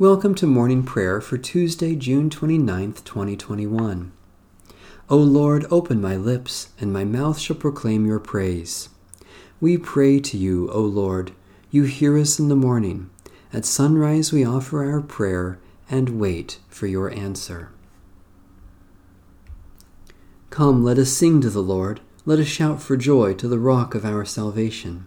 Welcome to morning prayer for Tuesday, June 29th, 2021. O Lord, open my lips, and my mouth shall proclaim your praise. We pray to you, O Lord. You hear us in the morning. At sunrise we offer our prayer and wait for your answer. Come, let us sing to the Lord. Let us shout for joy to the rock of our salvation.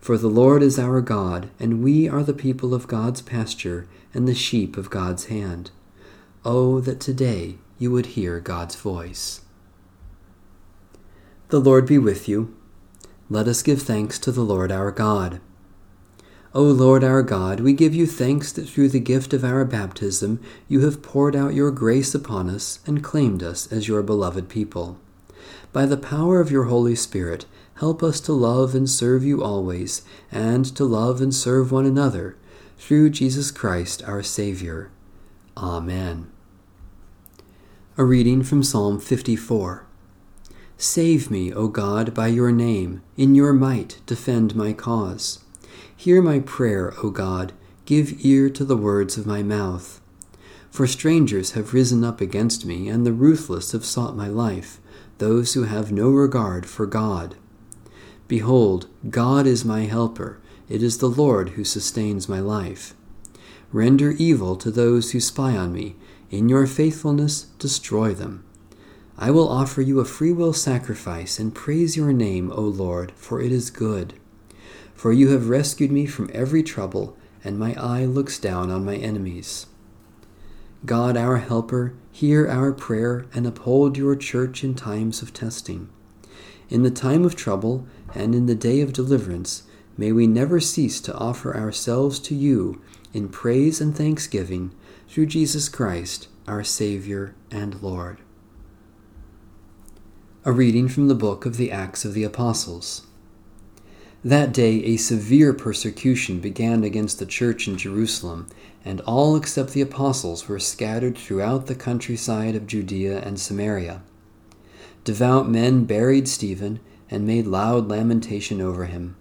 For the Lord is our God, and we are the people of God's pasture and the sheep of God's hand. Oh, that today you would hear God's voice. The Lord be with you. Let us give thanks to the Lord our God. O Lord our God, we give you thanks that through the gift of our baptism you have poured out your grace upon us and claimed us as your beloved people. By the power of your Holy Spirit, help us to love and serve you always, and to love and serve one another, through Jesus Christ our Savior. Amen. A reading from Psalm 54. Save me, O God, by your name, in your might defend my cause. Hear my prayer, O God, give ear to the words of my mouth. For strangers have risen up against me, and the ruthless have sought my life those who have no regard for God. Behold, God is my helper. It is the Lord who sustains my life. Render evil to those who spy on me. In your faithfulness, destroy them. I will offer you a freewill sacrifice and praise your name, O Lord, for it is good. For you have rescued me from every trouble, and my eye looks down on my enemies. God, our helper, hear our prayer and uphold your church in times of testing. In the time of trouble and in the day of deliverance, may we never cease to offer ourselves to you in praise and thanksgiving through Jesus Christ, our Savior and Lord. A reading from the book of the Acts of the Apostles. That day a severe persecution began against the church in Jerusalem, and all except the apostles were scattered throughout the countryside of Judea and Samaria. Devout men buried Stephen and made loud lamentation over him.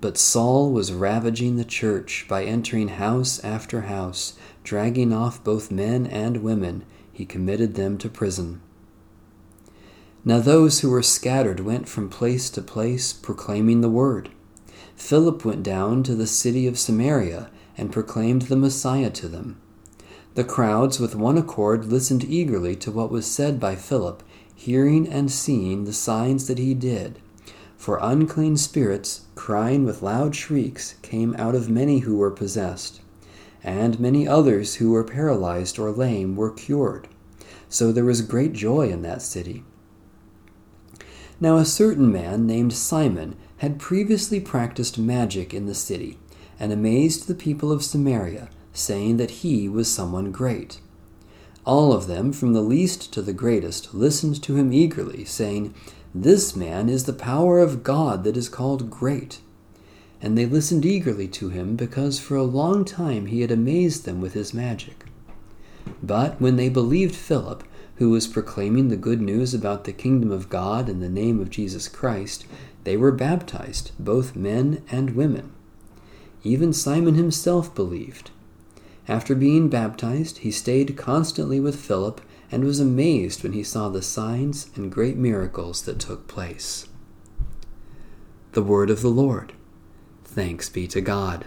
But Saul was ravaging the church by entering house after house, dragging off both men and women. He committed them to prison. Now those who were scattered went from place to place proclaiming the word. Philip went down to the city of Samaria and proclaimed the Messiah to them. The crowds with one accord listened eagerly to what was said by Philip, hearing and seeing the signs that he did. For unclean spirits, crying with loud shrieks, came out of many who were possessed, and many others who were paralyzed or lame were cured. So there was great joy in that city. Now a certain man named Simon had previously practiced magic in the city, and amazed the people of Samaria, saying that he was someone great. All of them, from the least to the greatest, listened to him eagerly, saying, This man is the power of God that is called great. And they listened eagerly to him, because for a long time he had amazed them with his magic. But when they believed Philip, who was proclaiming the good news about the kingdom of God in the name of Jesus Christ, they were baptized, both men and women. Even Simon himself believed. After being baptized, he stayed constantly with Philip and was amazed when he saw the signs and great miracles that took place. The Word of the Lord. Thanks be to God.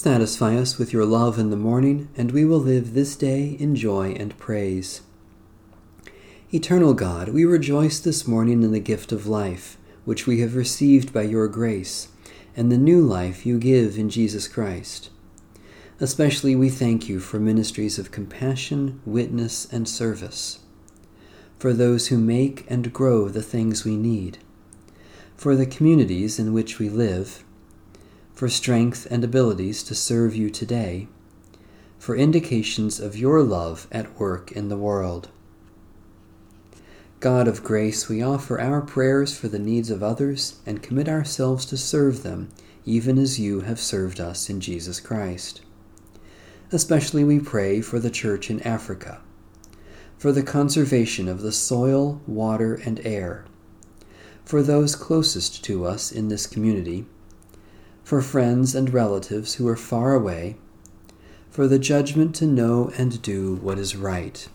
Satisfy us with your love in the morning, and we will live this day in joy and praise. Eternal God, we rejoice this morning in the gift of life, which we have received by your grace, and the new life you give in Jesus Christ. Especially we thank you for ministries of compassion, witness, and service, for those who make and grow the things we need, for the communities in which we live, for strength and abilities to serve you today, for indications of your love at work in the world. God of grace, we offer our prayers for the needs of others and commit ourselves to serve them, even as you have served us in Jesus Christ. Especially we pray for the Church in Africa, for the conservation of the soil, water, and air, for those closest to us in this community for friends and relatives who are far away, for the judgment to know and do what is right.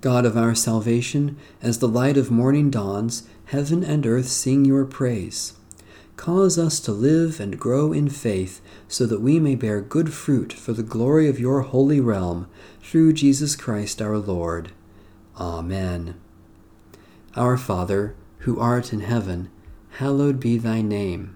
God of our salvation, as the light of morning dawns, heaven and earth sing your praise. Cause us to live and grow in faith, so that we may bear good fruit for the glory of your holy realm, through Jesus Christ our Lord. Amen. Our Father, who art in heaven, hallowed be thy name.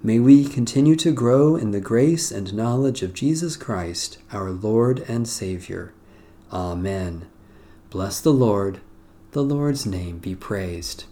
May we continue to grow in the grace and knowledge of Jesus Christ, our Lord and Savior. Amen. Bless the Lord. The Lord's name be praised.